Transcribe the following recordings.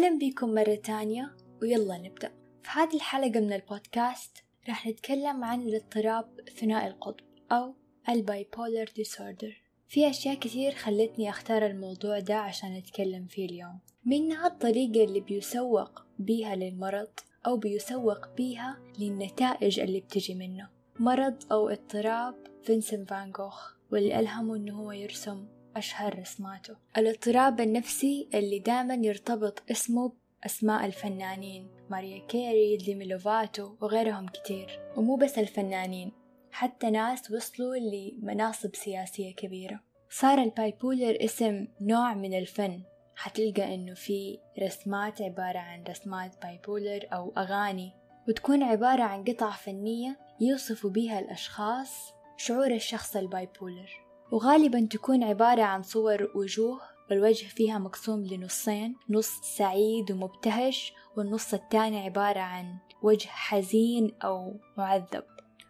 أهلا بكم مرة تانية ويلا نبدأ. في هذه الحلقة من البودكاست راح نتكلم عن الاضطراب ثنائي القطب أو ال bipolar disorder في أشياء كثير خلتني أختار الموضوع ده عشان أتكلم فيه اليوم. منها الطريقة اللي بيسوق بيها للمرض أو بيسوق بيها للنتائج اللي بتجي منه. مرض أو اضطراب فينسنت فان جوخ واللي ألهمه إنه هو يرسم أشهر رسماته. الاضطراب النفسي اللي دائما يرتبط اسمه بأسماء الفنانين ماريا كيري ديمي لوفاتو وغيرهم كتير. ومو بس الفنانين حتى ناس وصلوا لمناصب سياسية كبيرة. صار ال bipolar اسم نوع من الفن. حتلقى إنه في رسمات عبارة عن رسمات bipolar أو أغاني. وتكون عبارة عن قطع فنية يوصفوا بها الأشخاص شعور الشخص ال bipolar. وغالبا تكون عبارة عن صور وجوه والوجه فيها مقسوم لنصين نص سعيد ومبتهج والنص الثاني عبارة عن وجه حزين أو معذب.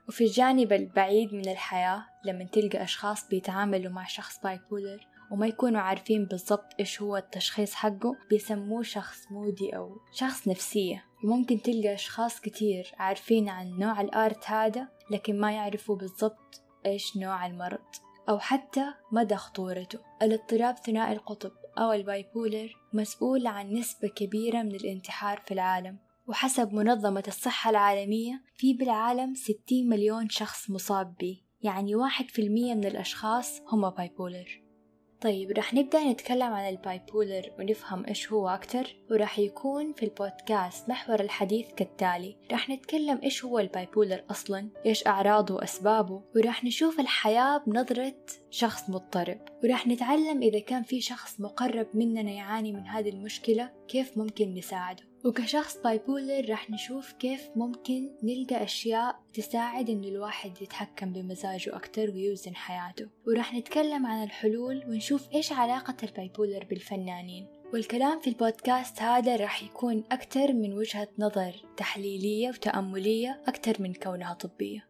وفي الجانب البعيد من الحياة لما تلقى أشخاص بيتعاملوا مع شخص بايبولر وما يكونوا عارفين بالضبط إيش هو التشخيص حقه بيسموه شخص مودي أو شخص نفسية. وممكن تلقى أشخاص كتير عارفين عن نوع الآرت هذا لكن ما يعرفوا بالضبط إيش نوع المرض. أو حتى مدى خطورته. الاضطراب ثنائي القطب أو ال bipolar مسؤول عن نسبة كبيرة من الانتحار في العالم وحسب منظمة الصحة العالمية في بالعالم 60 مليون شخص مصاب به يعني واحد في المية من الأشخاص هم bipolar. طيب رح نبدأ نتكلم عن ال bipolar ونفهم إيش هو أكتر ورح يكون في البودكاست محور الحديث كالتالي. رح نتكلم إيش هو ال bipolar أصلا إيش أعراضه وأسبابه ورح نشوف الحياة بنظرة شخص مضطرب. ورح نتعلم إذا كان في شخص مقرب مننا يعاني من هذه المشكلة كيف ممكن نساعده. وكشخص bipolar راح نشوف كيف ممكن نلقى أشياء تساعد إنه الواحد يتحكم بمزاجه أكتر ويوزن حياته. وراح نتكلم عن الحلول ونشوف إيش علاقة ال bipolar بالفنانين. والكلام في البودكاست هذا راح يكون أكتر من وجهة نظر تحليلية وتأملية أكتر من كونها طبية.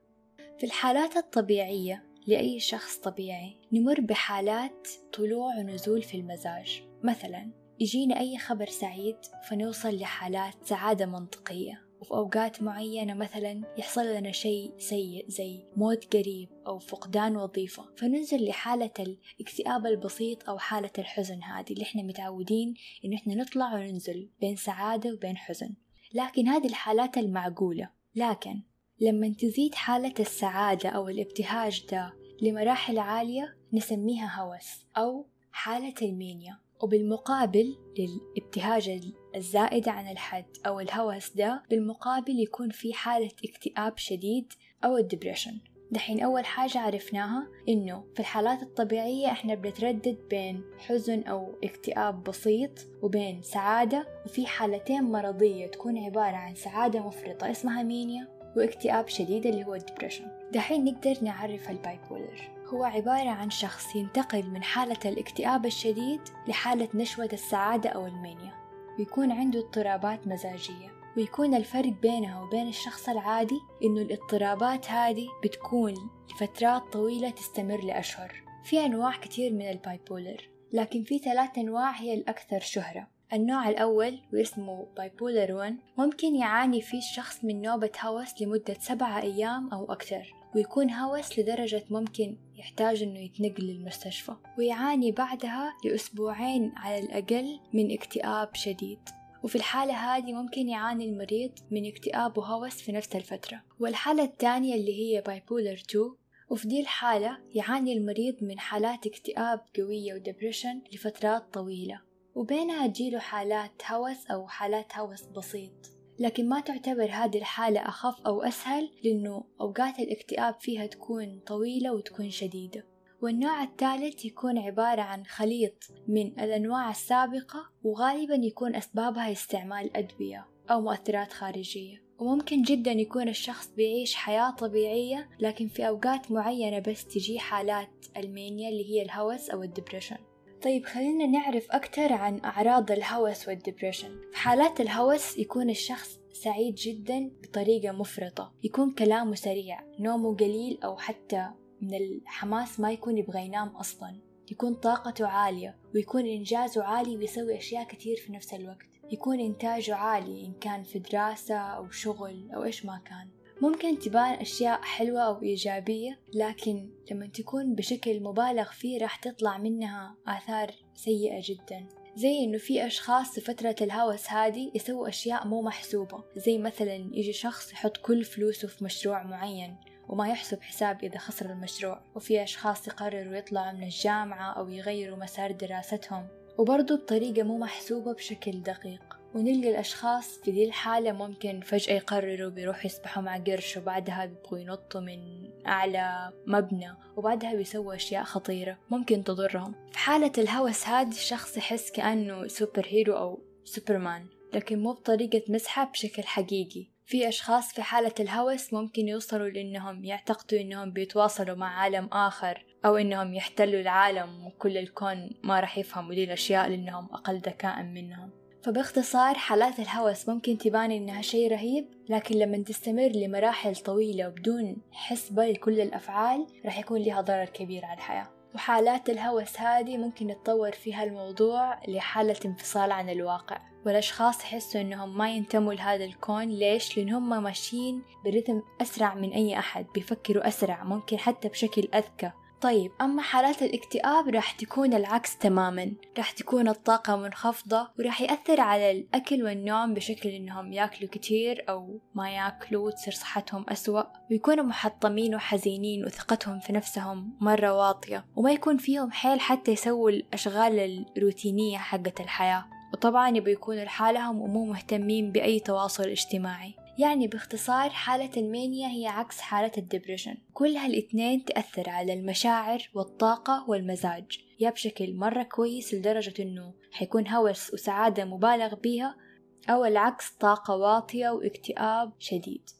في الحالات الطبيعية لأي شخص طبيعي نمر بحالات طلوع ونزول في المزاج. مثلا يجينا أي خبر سعيد فنوصل لحالات سعادة منطقية. وفي أوقات معينة مثلا يحصل لنا شيء سيء زي موت قريب أو فقدان وظيفة فننزل لحالة الاكتئاب البسيط أو حالة الحزن هذه اللي إحنا متعودين إنه إحنا نطلع وننزل بين سعادة وبين حزن. لكن هذه الحالات المعقولة. لكن لما تزيد حالة السعادة أو الابتهاج ده لمراحل عالية نسميها هوس أو حالة ال mania. وبالمقابل للابتهاج الزائد عن الحد أو الهوس ده بالمقابل يكون في حالة اكتئاب شديد أو ال depression. دحين أول حاجة عرفناها إنه في الحالات الطبيعية إحنا بنتردد بين حزن أو اكتئاب بسيط وبين سعادة وفي حالتين مرضية تكون عبارة عن سعادة مفرطة اسمها mania واكتئاب شديد اللي هو ال depression. دحين نقدر نعرف ال bipolar. هو عبارة عن شخص ينتقل من حالة الاكتئاب الشديد لحالة نشوة السعادة أو ال mania ويكون عنده اضطرابات مزاجية. ويكون الفرق بينها وبين الشخص العادي إنه الاضطرابات هذه بتكون لفترات طويلة تستمر لأشهر. في أنواع كتير من ال bipolar لكن في ثلاث أنواع هي الأكثر شهرة. النوع الأول واسمه bipolar 1 ممكن يعاني فيه الشخص من نوبة هوس لمدة سبعة أيام أو أكثر. ويكون هوس لدرجة ممكن يحتاج إنه يتنقل للمستشفى ويعاني بعدها لأسبوعين على الأقل من اكتئاب شديد. وفي الحالة هذه ممكن يعاني المريض من اكتئاب وهوس في نفس الفترة. والحالة الثانية اللي هي bipolar 2 وفي دي الحالة يعاني المريض من حالات اكتئاب قوية و depression لفترات طويلة. وبينها تجيله حالات هوس أو حالات هوس بسيط. لكن ما تعتبر هذه الحالة أخف أو أسهل لأنه أوقات الاكتئاب فيها تكون طويلة وتكون شديدة. والنوع الثالث يكون عبارة عن خليط من الأنواع السابقة وغالبا يكون أسبابها استعمال أدوية أو مؤثرات خارجية. وممكن جدا يكون الشخص بيعيش حياة طبيعية لكن في أوقات معينة بس تجي حالات ال mania اللي هي الهوس أو ال depression. طيب خلينا نعرف أكثر عن أعراض الهوس وال depression في حالات الهوس يكون الشخص سعيد جدا بطريقة مفرطة. يكون كلامه سريع نومه قليل أو حتى من الحماس ما يكون يبغى ينام أصلا. يكون طاقته عالية ويكون إنجازه عالي ويسوي أشياء كتير في نفس الوقت. يكون إنتاجه عالي إن كان في دراسة أو شغل أو إيش ما كان. ممكن تبان أشياء حلوة أو إيجابية لكن لما تكون بشكل مبالغ فيه راح تطلع منها آثار سيئة جدا. زي إنه في أشخاص في فترة الهوس هذه يسووا أشياء مو محسوبة زي مثلا يجي شخص يحط كل فلوسه في مشروع معين وما يحسب حساب إذا خسر المشروع وفي أشخاص يقرروا يطلعوا من الجامعة أو يغيروا مسار دراستهم وبرضو بطريقة مو محسوبة بشكل دقيق. ونلقى الأشخاص في ذي الحالة ممكن فجأة يقرروا بيروحوا يسبحوا مع قرش وبعدها بيبغوا ينطوا من أعلى مبنى وبعدها بيسووا أشياء خطيرة ممكن تضرهم. في حالة الهوس هذا الشخص يحس كأنه superhero أو سوبرمان لكن مو بطريقة مزحة بشكل حقيقي. في أشخاص في حالة الهوس ممكن يوصلوا لأنهم يعتقدوا أنهم بيتواصلوا مع عالم آخر أو أنهم يحتلوا العالم وكل الكون ما راح يفهموا دي الأشياء لأنهم أقل ذكاء منهم. فباختصار حالات الهوس ممكن تبان إنها شيء رهيب لكن لما تستمر لمراحل طويلة وبدون حسبة لكل الأفعال راح يكون لها ضرر كبير على الحياة. وحالات الهوس هذه ممكن يتطور فيها الموضوع لحالة انفصال عن الواقع. والأشخاص يحسوا إنهم ما ينتموا لهذا الكون. ليش؟ لأن هم ماشيين برتم أسرع من أي أحد بيفكروا أسرع ممكن حتى بشكل أذكى. طيب أما حالات الاكتئاب راح تكون العكس تماما. راح تكون الطاقة منخفضة وراح يأثر على الأكل والنوم بشكل إنهم يأكلوا كتير أو ما يأكلوا وتصير صحتهم أسوأ. ويكونوا محطمين وحزينين وثقتهم في نفسهم مرة واطية. وما يكون فيهم حيل حتى يسووا الأشغال الروتينية حقة الحياة. وطبعا يبقوا يكونوا لحالهم ومو مهتمين بأي تواصل اجتماعي. يعني باختصار حالة المانيا هي عكس حالة الدبريشن. كل هالاثنين تأثر على المشاعر والطاقة والمزاج. يا بشكل مرة كويس لدرجة إنه حيكون هوس وسعادة مبالغ بيها أو العكس طاقة واطية واكتئاب شديد.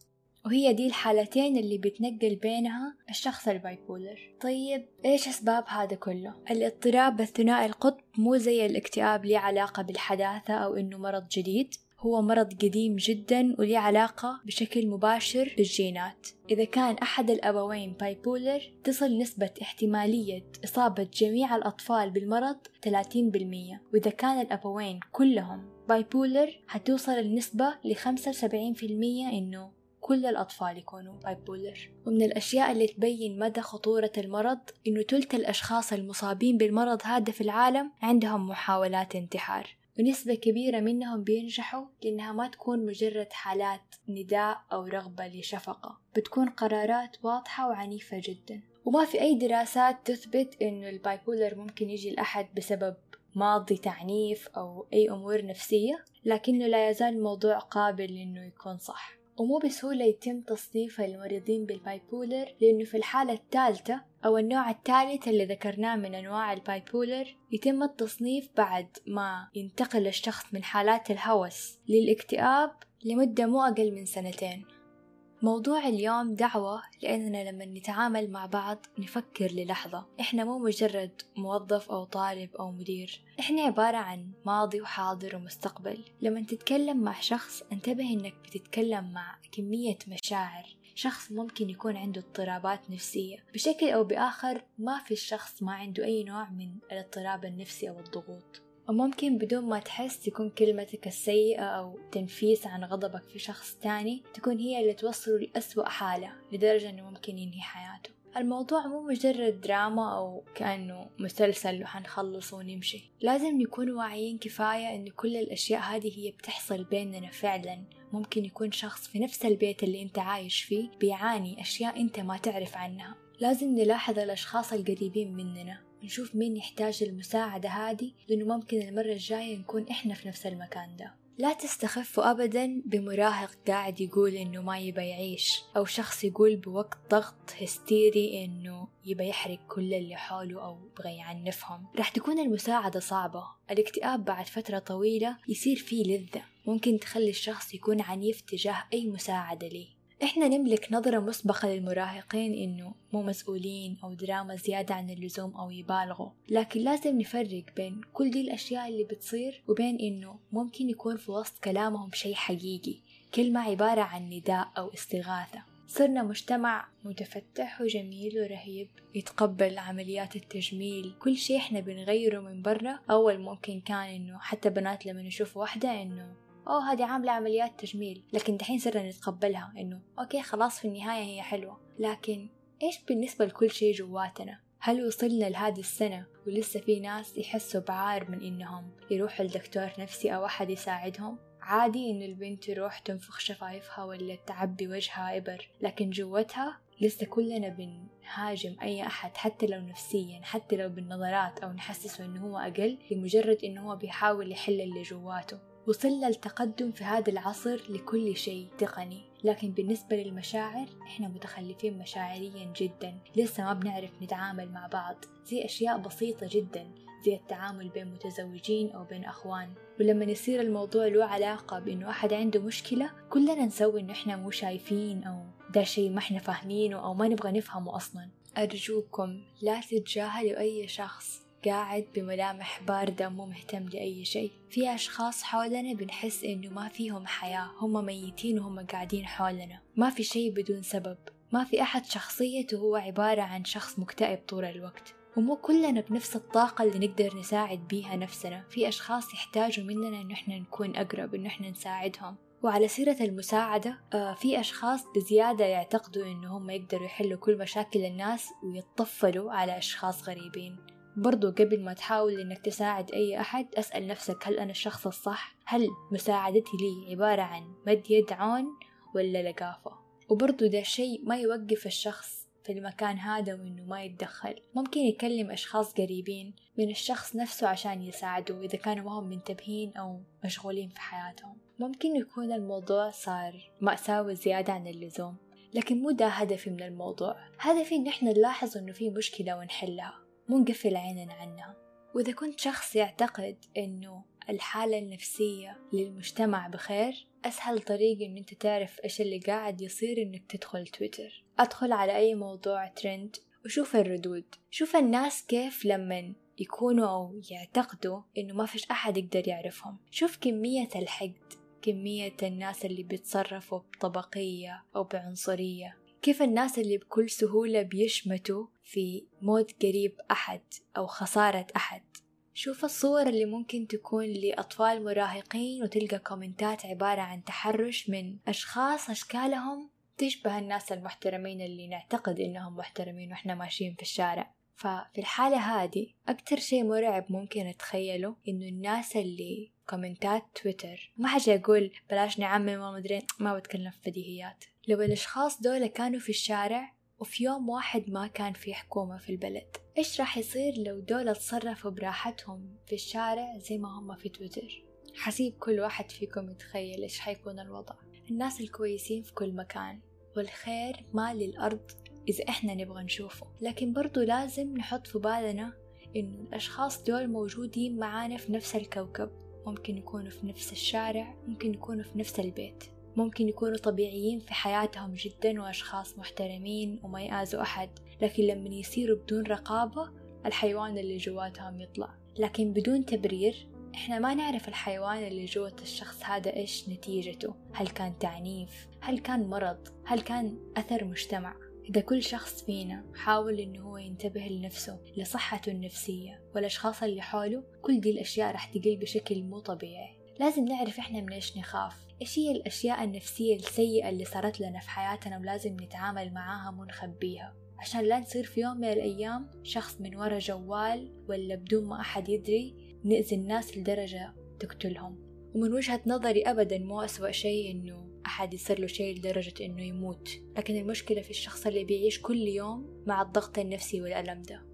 وهي دي الحالتين اللي بتنقل بينها الشخص ال bipolar. طيب إيش أسباب هذا كله؟ الاضطراب الثنائي القطب مو زي الاكتئاب ليه علاقة بالحداثة أو إنه مرض جديد؟ هو مرض قديم جدا وليه علاقة بشكل مباشر بالجينات. إذا كان أحد الأبوين bipolar تصل نسبة احتمالية إصابة جميع الأطفال بالمرض 30% وإذا كان الأبوين كلهم bipolar هتوصل النسبة ل 75% إنه كل الأطفال يكونوا bipolar ومن الأشياء اللي تبين مدى خطورة المرض إنه تلت الأشخاص المصابين بالمرض هذا في العالم عندهم محاولات انتحار. ونسبة كبيرة منهم بينجحوا لأنها ما تكون مجرد حالات نداء أو رغبة لشفقة. بتكون قرارات واضحة وعنيفة جدا. وما في أي دراسات تثبت إنه ال bipolar ممكن يجي لأحد بسبب ماضي تعنيف أو أي أمور نفسية لكنه لا يزال الموضوع قابل إنه يكون صح. ومو بسهولة يتم تصنيف المريضين بال bipolar لأنه في الحالة الثالثة أو النوع الثالث اللي ذكرناه من أنواع ال bipolar يتم التصنيف بعد ما ينتقل الشخص من حالات الهوس للاكتئاب لمدة مو أقل من سنتين. موضوع اليوم دعوة لأننا لما نتعامل مع بعض نفكر للحظة. إحنا مو مجرد موظف أو طالب أو مدير. إحنا عبارة عن ماضي وحاضر ومستقبل. لما تتكلم مع شخص انتبه إنك بتتكلم مع كمية مشاعر. شخص ممكن يكون عنده اضطرابات نفسية. بشكل أو بآخر ما في الشخص ما عنده أي نوع من الاضطراب النفسي أو الضغوط. وممكن بدون ما تحس تكون كلمتك السيئة أو تنفيس عن غضبك في شخص تاني تكون هي اللي توصله لأسوأ حالة لدرجة أنه ممكن ينهي حياته. الموضوع مو مجرد دراما أو كأنه مسلسل وحنخلص ونمشي. لازم نكون واعيين كفاية أن كل الأشياء هذه هي بتحصل بيننا فعلا. ممكن يكون شخص في نفس البيت اللي أنت عايش فيه بيعاني أشياء أنت ما تعرف عنها. لازم نلاحظ الأشخاص القريبين مننا. نشوف مين يحتاج المساعدة هذه لأنه ممكن المرة الجاية نكون إحنا في نفس المكان ده. لا تستخفوا أبدا بمراهق قاعد يقول إنه ما يبى يعيش أو شخص يقول بوقت ضغط هستيري إنه يبى يحرق كل اللي حوله أو يبغى يعنفهم. راح تكون المساعدة صعبة. الاكتئاب بعد فترة طويلة يصير فيه لذة. ممكن تخلي الشخص يكون عنيف تجاه أي مساعدة ليه. إحنا نملك نظرة مسبقة للمراهقين إنه مو مسؤولين أو دراما زيادة عن اللزوم أو يبالغوا لكن لازم نفرق بين كل دي الأشياء اللي بتصير وبين إنه ممكن يكون في وسط كلامهم شيء حقيقي كلمة عبارة عن نداء أو استغاثة. صرنا مجتمع متفتح وجميل ورهيب يتقبل عمليات التجميل كل شيء إحنا بنغيره من برا. أول ممكن كان إنه حتى بنات لما يشوفوا واحدة إنه أوه هذه عاملة عمليات تجميل. لكن دحين صرنا نتقبلها إنه أوكي خلاص في النهاية هي حلوة. لكن إيش بالنسبة لكل شيء جواتنا؟ هل وصلنا لهذه السنة ولسه في ناس يحسوا بعار من إنهم يروحوا لدكتور نفسي أو أحد يساعدهم؟ عادي إن البنت تروح تنفخ شفايفها ولا تعبي وجهها إبر لكن جوتها لسه كلنا بنهاجم أي أحد حتى لو نفسيا حتى لو بالنظرات أو نحسسه إنه هو أقل لمجرد إنه هو بيحاول يحل اللي جواته. وصلنا التقدم في هذا العصر لكل شيء تقني. لكن بالنسبة للمشاعر إحنا متخلفين مشاعريا جدا. لسه ما بنعرف نتعامل مع بعض. زي أشياء بسيطة جدا زي التعامل بين متزوجين أو بين أخوان. ولما يصير الموضوع له علاقة بإنه أحد عنده مشكلة كلنا نسوي إنه إحنا مو شايفين أو ده شيء ما إحنا فاهمينه أو ما نبغى نفهمه أصلا. أرجوكم لا تتجاهلوا أي شخص. قاعد بملامح باردة مو مهتم لأي شيء. في أشخاص حولنا بنحس إنه ما فيهم حياة. هم ميتين وهم قاعدين حولنا. ما في شيء بدون سبب. ما في أحد شخصيته هو عبارة عن شخص مكتئب طول الوقت. ومو كلنا بنفس الطاقة اللي نقدر نساعد بيها نفسنا. في أشخاص يحتاجوا مننا إنه إحنا نكون أقرب إنه إحنا نساعدهم. وعلى سيرة المساعدة آه في أشخاص بزيادة يعتقدوا إنه هم يقدروا يحلوا كل مشاكل الناس ويتطفلوا على أشخاص غريبين. برضو قبل ما تحاول إنك تساعد أي أحد أسأل نفسك هل أنا الشخص الصح؟ هل مساعدتي لي عبارة عن مد يد عون ولا لقافة؟ وبرضو ده الشيء ما يوقف الشخص في المكان هذا وإنه ما يتدخل ممكن يكلم أشخاص قريبين من الشخص نفسه عشان يساعدوا إذا كانوا ما هم منتبهين أو مشغولين في حياتهم ممكن يكون الموضوع صار مأساوي زيادة عن اللزوم لكن مو ده هدفي من الموضوع هدفي إن إحنا نلاحظ إنه في مشكلة ونحلها مو نقفل عيننا عنها. وإذا كنت شخص يعتقد إنه الحالة النفسية للمجتمع بخير أسهل طريقة إن أنت تعرف إيش اللي قاعد يصير إنك تدخل تويتر. أدخل على أي موضوع ترند وشوف الردود. شوف الناس كيف لما يكونوا أو يعتقدوا إنه ما فيش أحد يقدر يعرفهم. شوف كمية الحقد كمية الناس اللي بيتصرفوا بطبقية أو بعنصرية. كيف الناس اللي بكل سهولة بيشمتوا في موت قريب أحد أو خسارة أحد. شوف الصور اللي ممكن تكون لأطفال مراهقين وتلقى كومنتات عبارة عن تحرش من أشخاص أشكالهم تشبه الناس المحترمين اللي نعتقد إنهم محترمين وإحنا ماشيين في الشارع. ففي الحالة هذه أكتر شيء مرعب ممكن أتخيله إنه الناس اللي كومنتات تويتر. ما حاجة أقول بلاش نعمم ما مدري ما بتكلم في بديهيات. لو الأشخاص دول كانوا في الشارع وفي يوم واحد ما كان في حكومة في البلد. إيش راح يصير لو دول تصرفوا براحتهم في الشارع زي ما هم في تويتر؟ حسيب كل واحد فيكم يتخيل إيش حيكون الوضع. الناس الكويسين في كل مكان والخير مال الأرض إذا إحنا نبغى نشوفه. لكن برضو لازم نحط في بالنا إنه الأشخاص دول موجودين معانا في نفس الكوكب. ممكن يكونوا في نفس الشارع ممكن يكونوا في نفس البيت. ممكن يكونوا طبيعيين في حياتهم جدا وأشخاص محترمين وما يآذوا أحد لكن لما يصيروا بدون رقابة الحيوان اللي جواتهم يطلع. لكن بدون تبرير إحنا ما نعرف الحيوان اللي جوة الشخص هذا إيش نتيجته. هل كان تعنيف؟ هل كان مرض؟ هل كان أثر مجتمع؟ إذا كل شخص فينا حاول إنه هو ينتبه لنفسه لصحته النفسية والأشخاص اللي حوله كل دي الأشياء رح تقل بشكل مو طبيعي. لازم نعرف إحنا من إيش نخاف. إيش هي الأشياء النفسية السيئة اللي صارت لنا في حياتنا ولازم نتعامل معاها ونخبيها؟ عشان لا نصير في يوم من الأيام شخص من ورا جوال ولا بدون ما أحد يدري نأذي الناس لدرجة تقتلهم. ومن وجهة نظري أبدا مو أسوأ شيء إنه أحد يصير له شيء لدرجة إنه يموت. لكن المشكلة في الشخص اللي بيعيش كل يوم مع الضغط النفسي والألم ده.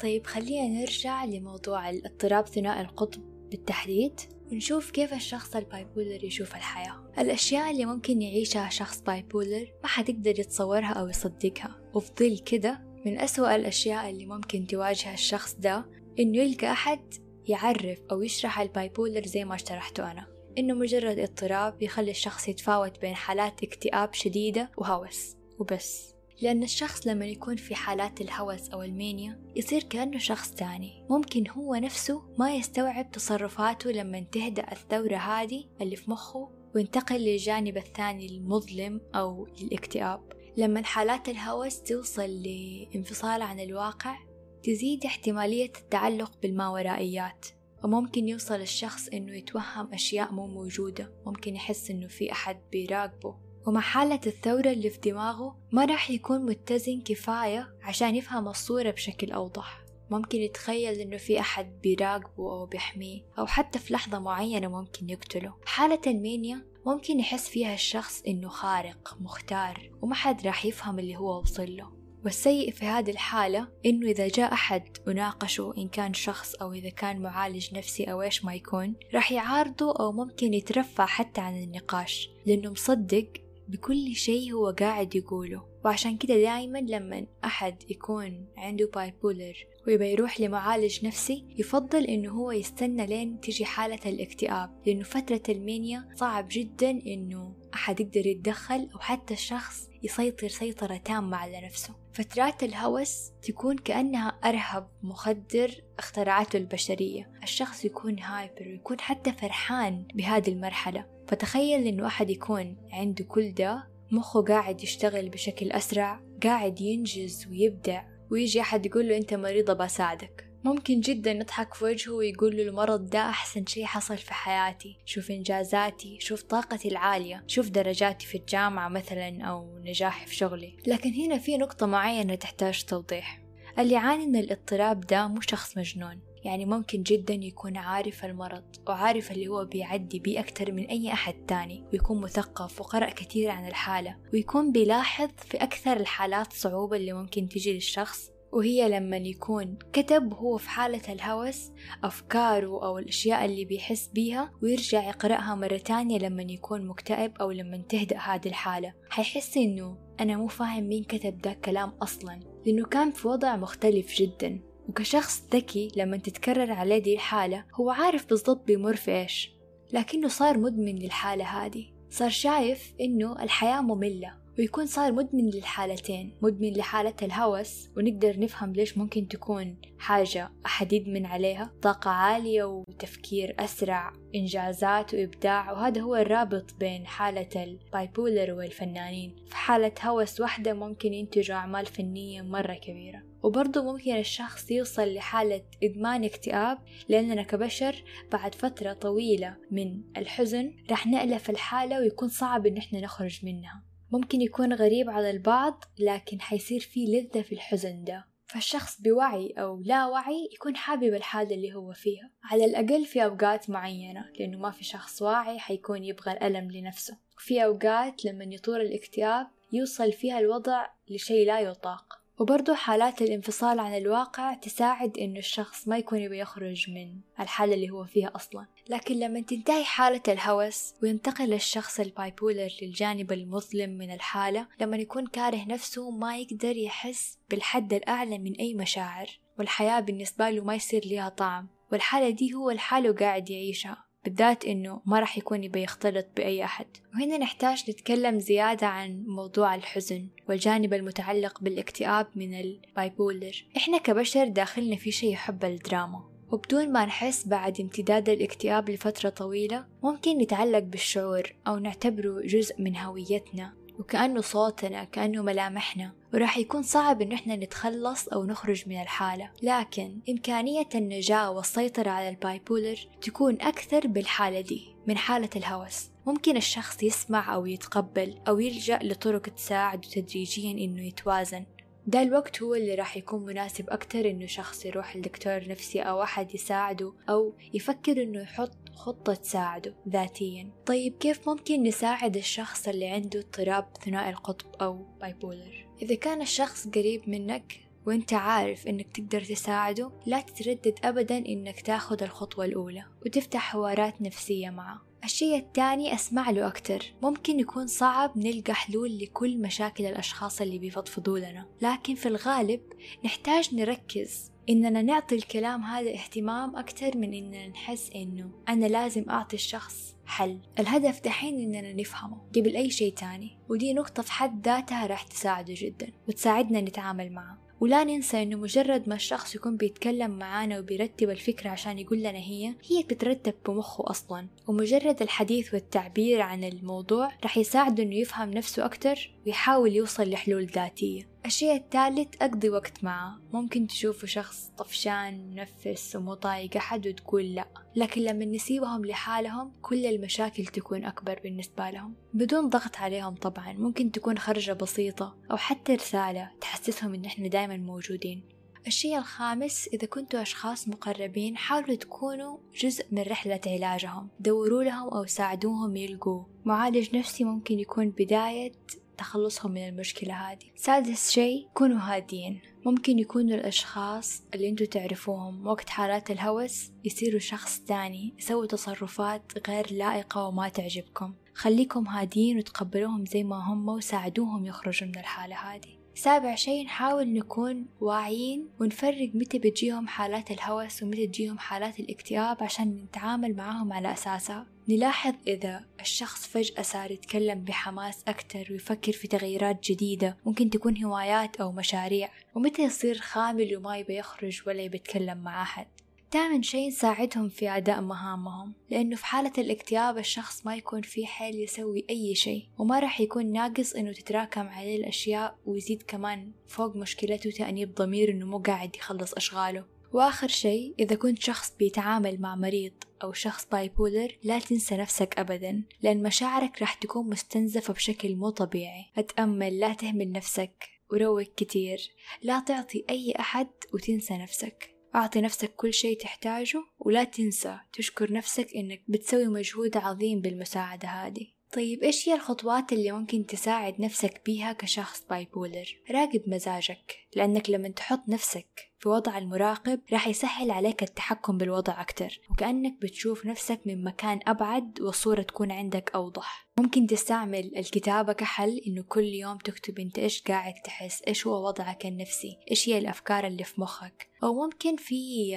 طيب خلينا نرجع لموضوع الاضطراب ثنائي القطب بالتحديد. ونشوف كيف الشخص ال bipolar يشوف الحياة. الأشياء اللي ممكن يعيشها شخص bipolar ما حد يقدر يتصورها أو يصدقها. وفي ظل كده من أسوأ الأشياء اللي ممكن تواجه الشخص ده إنه يلقى أحد يعرف أو يشرح البايبولر زي ما شرحته أنا. إنه مجرد اضطراب يخلي الشخص يتفاوت بين حالات اكتئاب شديدة وهوس. وبس. لأن الشخص لما يكون في حالات الهوس أو المانيا يصير كأنه شخص تاني. ممكن هو نفسه ما يستوعب تصرفاته لما تهدأ الثورة هذه اللي في مخه وينتقل للجانب الثاني المظلم أو للاكتئاب. لما حالات الهوس توصل لانفصال عن الواقع تزيد احتمالية التعلق بالماورائيات. وممكن يوصل الشخص إنه يتوهم أشياء مو موجودة. ممكن يحس إنه في أحد بيراقبه. ومع حالة الثورة اللي في دماغه ما راح يكون متزن كفاية عشان يفهم الصورة بشكل أوضح. ممكن يتخيل إنه في أحد بيراقبه أو بيحميه أو حتى في لحظة معينة ممكن يقتله. حالة المانيا ممكن يحس فيها الشخص إنه خارق مختار وما حد راح يفهم اللي هو وصل له. والسيء في هذه الحالة إنه إذا جاء أحد وناقشه إن كان شخص أو إذا كان معالج نفسي أو إيش ما يكون راح يعارضه أو ممكن يترفع حتى عن النقاش لأنه مصدق بكل شيء هو قاعد يقوله. وعشان كده دايما لما أحد يكون عنده bipolar ويبى يروح لمعالج نفسي يفضل إنه هو يستنى لين تجي حالة الاكتئاب. لأنه فترة ال mania صعب جدا إنه أحد يقدر يتدخل أو حتى الشخص يسيطر سيطرة تامة على نفسه. فترات الهوس تكون كأنها أرهب مخدر اخترعته البشرية. الشخص يكون hyper ويكون حتى فرحان بهذه المرحلة. فتخيل إنه أحد يكون عنده كل ده مخه قاعد يشتغل بشكل أسرع قاعد ينجز ويبدع ويجي أحد يقول له أنت مريضة بساعدك. ممكن جدا نضحك في وجهه ويقول له المرض ده أحسن شي حصل في حياتي. شوف إنجازاتي شوف طاقتي العالية شوف درجاتي في الجامعة مثلا أو نجاحي في شغلي. لكن هنا في نقطة معينة تحتاج توضيح. اللي يعاني من الاضطراب ده مو شخص مجنون. يعني ممكن جدا يكون عارف المرض وعارف اللي هو بيعدي بيه أكتر من أي أحد تاني ويكون مثقف وقرأ كثير عن الحالة ويكون بيلاحظ في أكثر الحالات صعوبة اللي ممكن تجي للشخص وهي لما يكون كتب هو في حالة الهوس أفكاره أو الأشياء اللي بيحس بيها ويرجع يقرأها مرة تانية لما يكون مكتئب أو لما تهدأ هذه الحالة. حيحس إنه أنا مو فاهم مين كتب ده الكلام أصلا لأنه كان في وضع مختلف جدا. وكشخص ذكي لما تتكرر عليه دي الحالة هو عارف بالضبط بيمر في إيش لكنه صار مدمن للحالة هذه صار شايف إنه الحياة مملة. ويكون صار مدمن للحالتين مدمن لحالة الهوس ونقدر نفهم ليش ممكن تكون حاجة أحد يدمن عليها. طاقة عالية وتفكير أسرع إنجازات وإبداع وهذا هو الرابط بين حالة البايبولر والفنانين. في حالة هوس واحدة ممكن ينتجوا أعمال فنية مرة كبيرة. وبرضه ممكن الشخص يوصل لحالة إدمان اكتئاب لأننا كبشر بعد فترة طويلة من الحزن رح نألف الحالة ويكون صعب إن إحنا نخرج منها. ممكن يكون غريب على البعض لكن حيصير في لذة في الحزن ده. فالشخص بوعي أو لا وعي يكون حابب الحالة اللي هو فيها على الأقل في أوقات معينة لأنه ما في شخص واعي حيكون يبغى الألم لنفسه. في أوقات لما يطول الاكتئاب يوصل فيها الوضع لشيء لا يطاق. وبرضو حالات الانفصال عن الواقع تساعد إنه الشخص ما يكون يبي يخرج من الحالة اللي هو فيها أصلا. لكن لما تنتهي حالة الهوس وينتقل الشخص البايبولر للجانب المظلم من الحالة لما يكون كاره نفسه ما يقدر يحس بالحد الأعلى من أي مشاعر والحياة بالنسبة له ما يصير لها طعم. والحالة دي هو الحالة قاعد يعيشها بالذات إنه ما راح يكون يبي يختلط بأي أحد. وهنا نحتاج نتكلم زيادة عن موضوع الحزن والجانب المتعلق بالاكتئاب من ال bipolar. إحنا كبشر داخلنا في شيء يحب الدراما. وبدون ما نحس بعد امتداد الاكتئاب لفترة طويلة ممكن نتعلق بالشعور أو نعتبره جزء من هويتنا وكأنه صوتنا كأنه ملامحنا. وراح يكون صعب إنه إحنا نتخلص أو نخرج من الحالة. لكن إمكانية النجاة والسيطرة على ال bipolar تكون أكثر بالحالة دي من حالة الهوس. ممكن الشخص يسمع أو يتقبل أو يلجأ لطرق تساعده تدريجيا إنه يتوازن. ده الوقت هو اللي راح يكون مناسب أكتر إنه شخص يروح لدكتور نفسي أو أحد يساعده أو يفكر إنه يحط خطة تساعده ذاتيا. طيب كيف ممكن نساعد الشخص اللي عنده اضطراب ثنائي القطب أو بايبولر إذا كان الشخص قريب منك وأنت عارف إنك تقدر تساعده لا تتردد ابدا إنك تاخذ الخطوة الأولى وتفتح حوارات نفسية معه. الشيء الثاني أسمع له أكتر. ممكن يكون صعب نلقى حلول لكل مشاكل الأشخاص اللي بيفضفضوا لنا لكن في الغالب نحتاج نركز إننا نعطي الكلام هذا اهتمام أكتر من إننا نحس إنه أنا لازم أعطي الشخص حل. الهدف دحين إننا نفهمه. قبل أي شيء تاني ودي نقطة في حد ذاتها راح تساعده جدا وتساعدنا نتعامل معه. ولا ننسى إنه مجرد ما الشخص يكون بيتكلم معانا وبيرتب الفكرة عشان يقول لنا هي هي بتترتب بمخه أصلا. ومجرد الحديث والتعبير عن الموضوع رح يساعده إنه يفهم نفسه أكتر ويحاول يوصل لحلول ذاتية. الشيء الثالث أقضي وقت معه. ممكن تشوفوا شخص طفشان منفس ومو طايق أحد وتقول لا. لكن لما نسيبهم لحالهم كل المشاكل تكون أكبر بالنسبة لهم. بدون ضغط عليهم طبعا ممكن تكون خرجة بسيطة أو حتى رسالة تحسسهم إن إحنا دايما موجودين. الشيء الخامس إذا كنتوا أشخاص مقربين حاولوا تكونوا جزء من رحلة علاجهم. دوروا لهم أو ساعدوهم يلقوا معالج نفسي ممكن يكون بداية تخلصهم من المشكلة هذه. سادس شيء كونوا هادين. ممكن يكونوا الأشخاص اللي أنتوا تعرفوهم. وقت حالات الهوس يصيروا شخص تاني. يسووا تصرفات غير لائقة وما تعجبكم. خليكم هادين وتقبلوهم زي ما هم وساعدوهم يخرجوا من الحالة هذه. سابع شيء نحاول نكون واعيين ونفرق متى بتجيهم حالات الهوس ومتى تجيهم حالات الاكتئاب عشان نتعامل معاهم على أساسها. نلاحظ إذا الشخص فجأة صار يتكلم بحماس أكتر ويفكر في تغييرات جديدة ممكن تكون هوايات أو مشاريع ومتى يصير خامل وما يبي يخرج ولا يبي يتكلم مع أحد. تامن شيء نساعدهم في أداء مهامهم لأنه في حالة الاكتئاب الشخص ما يكون في حيل يسوي أي شيء وما راح يكون ناقص إنه تتراكم عليه الأشياء ويزيد كمان فوق مشكلته تأنيب ضمير إنه مو قاعد يخلص أشغاله. وآخر شيء إذا كنت شخص بيتعامل مع مريض أو شخص bipolar لا تنسى نفسك أبدا لأن مشاعرك راح تكون مستنزفة بشكل مو طبيعي. أتأمل لا تهمل نفسك وروق كتير لا تعطي أي أحد وتنسى نفسك. أعطي نفسك كل شيء تحتاجه ولا تنسى تشكر نفسك إنك بتسوي مجهود عظيم بالمساعدة هذه. طيب إيش هي الخطوات اللي ممكن تساعد نفسك بيها كشخص bipolar؟ راقب مزاجك لأنك لما تحط نفسك في وضع المراقب راح يسهل عليك التحكم بالوضع أكتر وكأنك بتشوف نفسك من مكان أبعد والصورة تكون عندك أوضح ممكن تستعمل الكتابة كحل إنه كل يوم تكتب أنت إيش قاعد تحس إيش هو وضعك النفسي إيش هي الأفكار اللي في مخك أو ممكن في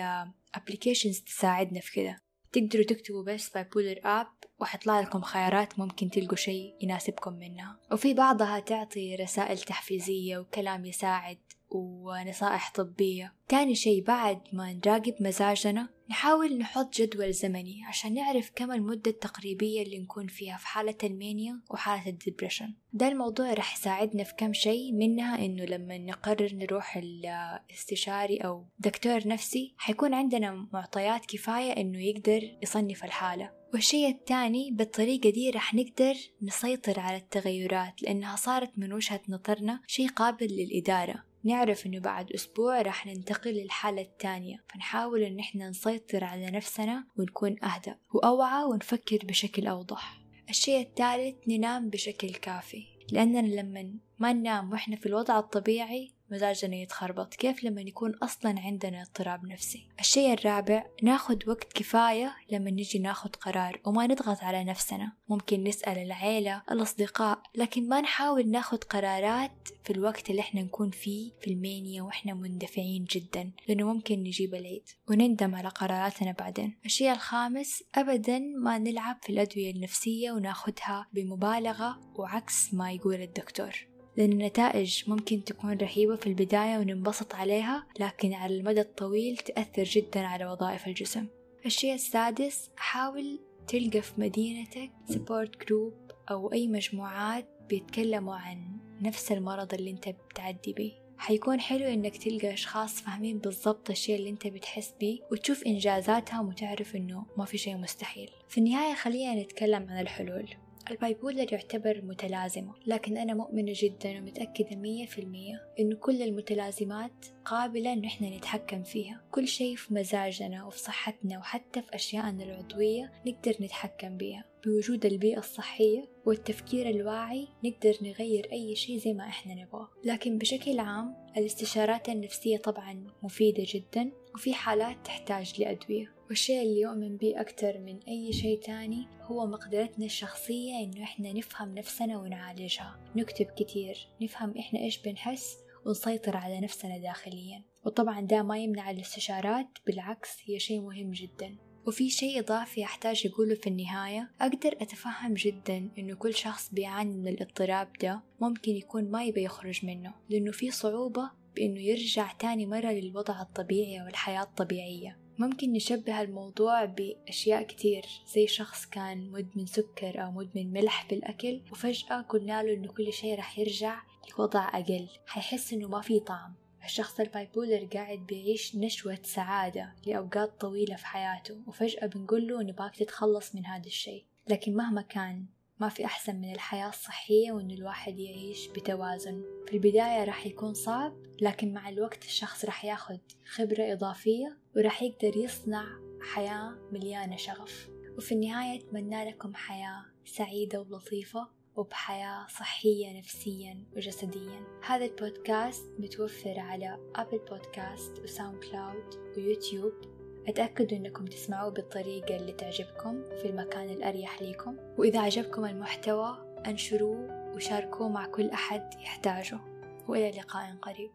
applications تساعدنا في كده تقدروا تكتبوا بس bipolar app وحيطلع لكم خيارات ممكن تلقوا شيء يناسبكم منها. وفي بعضها تعطي رسائل تحفيزية وكلام يساعد. ونصائح طبية. تاني شي بعد ما نراقب مزاجنا نحاول نحط جدول زمني عشان نعرف كم المدة التقريبية اللي نكون فيها في حالة ال mania وحالة ال depression ده الموضوع رح يساعدنا في كم شيء منها إنه لما نقرر نروح الاستشاري أو دكتور نفسي حيكون عندنا معطيات كفاية إنه يقدر يصنف الحالة. والشيء الثاني بالطريقة دي رح نقدر نسيطر على التغيرات لأنها صارت من وجهة نظرنا شيء قابل للإدارة. نعرف إنه بعد أسبوع راح ننتقل للحالة الثانية فنحاول إن إحنا نسيطر على نفسنا ونكون أهدى وأوعى ونفكر بشكل أوضح. الشيء الثالث ننام بشكل كافي. لأننا لما ما ننام وإحنا في الوضع الطبيعي مزاجنا يتخربط. كيف لما يكون أصلا عندنا اضطراب نفسي؟ الشيء الرابع ناخد وقت كفاية لما نجي ناخد قرار وما نضغط على نفسنا. ممكن نسأل العيلة الأصدقاء لكن ما نحاول ناخد قرارات في الوقت اللي إحنا نكون فيه في المانيا وإحنا مندفعين جدا لأنه ممكن نجيب العيد وندم على قراراتنا بعدين. الشيء الخامس أبدا ما نلعب في الأدوية النفسية وناخدها بمبالغة وعكس ما يقول الدكتور. لأن النتائج ممكن تكون رهيبة في البداية وننبسط عليها لكن على المدى الطويل تأثر جدا على وظائف الجسم. الشيء السادس حاول تلقى في مدينتك support group أو أي مجموعات بيتكلموا عن نفس المرض اللي أنت بتعدي بيه. حيكون حلو إنك تلقى أشخاص فاهمين بالضبط الشيء اللي أنت بتحس بيه وتشوف إنجازاتهم وتعرف إنه ما في شيء مستحيل. في النهاية خلينا نتكلم عن الحلول. البايبولر يعتبر متلازمة لكن أنا مؤمنة جدا ومتأكدة مية في المية إنه كل المتلازمات قابلة إن إحنا نتحكم فيها. كل شيء في مزاجنا وفي صحتنا وحتى في أشيائنا العضوية نقدر نتحكم بيها. بوجود البيئة الصحية والتفكير الواعي نقدر نغير أي شيء زي ما إحنا نبغى لكن بشكل عام الاستشارات النفسية طبعا مفيدة جدا وفي حالات تحتاج لأدوية. والشيء اللي يؤمن به أكتر من أي شيء تاني هو مقدرتنا الشخصية إنه إحنا نفهم نفسنا ونعالجها. نكتب كتير نفهم إحنا إيش بنحس ونسيطر على نفسنا داخليا. وطبعا ده ما يمنع الاستشارات بالعكس هي شيء مهم جدا. وفي شيء إضافي أحتاج أقوله في النهاية أقدر أتفهم جدا إنه كل شخص بيعاني من الاضطراب ده ممكن يكون ما يبي يخرج منه لأنه في صعوبة بإنه يرجع تاني مرة للوضع الطبيعي أو الحياة الطبيعية. ممكن نشبه الموضوع بأشياء كتير زي شخص كان مدمن سكر أو مدمن ملح بالأكل وفجأة قلنا له إنه كل شيء رح يرجع لوضع أقل. حيحس إنه ما في طعم. الشخص البايبولر قاعد بيعيش نشوة سعادة لأوقات طويلة في حياته وفجأة بنقول له نبغاك تتخلص من هذا الشيء لكن مهما كان ما في أحسن من الحياة الصحية وإن الواحد يعيش بتوازن. في البداية راح يكون صعب لكن مع الوقت الشخص راح ياخد خبرة إضافية وراح يقدر يصنع حياة مليانة شغف. وفي النهاية أتمنى لكم حياة سعيدة ولطيفة وبحياة صحية نفسيا وجسديا. هذا البودكاست متوفر على أبل بودكاست وساوند كلاود ويوتيوب اتأكدوا أنكم تسمعوه بالطريقة اللي تعجبكم في المكان الأريح ليكم وإذا عجبكم المحتوى أنشروه وشاركوه مع كل أحد يحتاجه. وإلى لقاء قريب.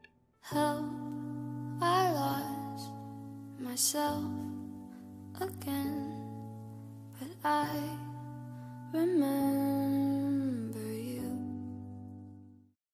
Again, but I remember.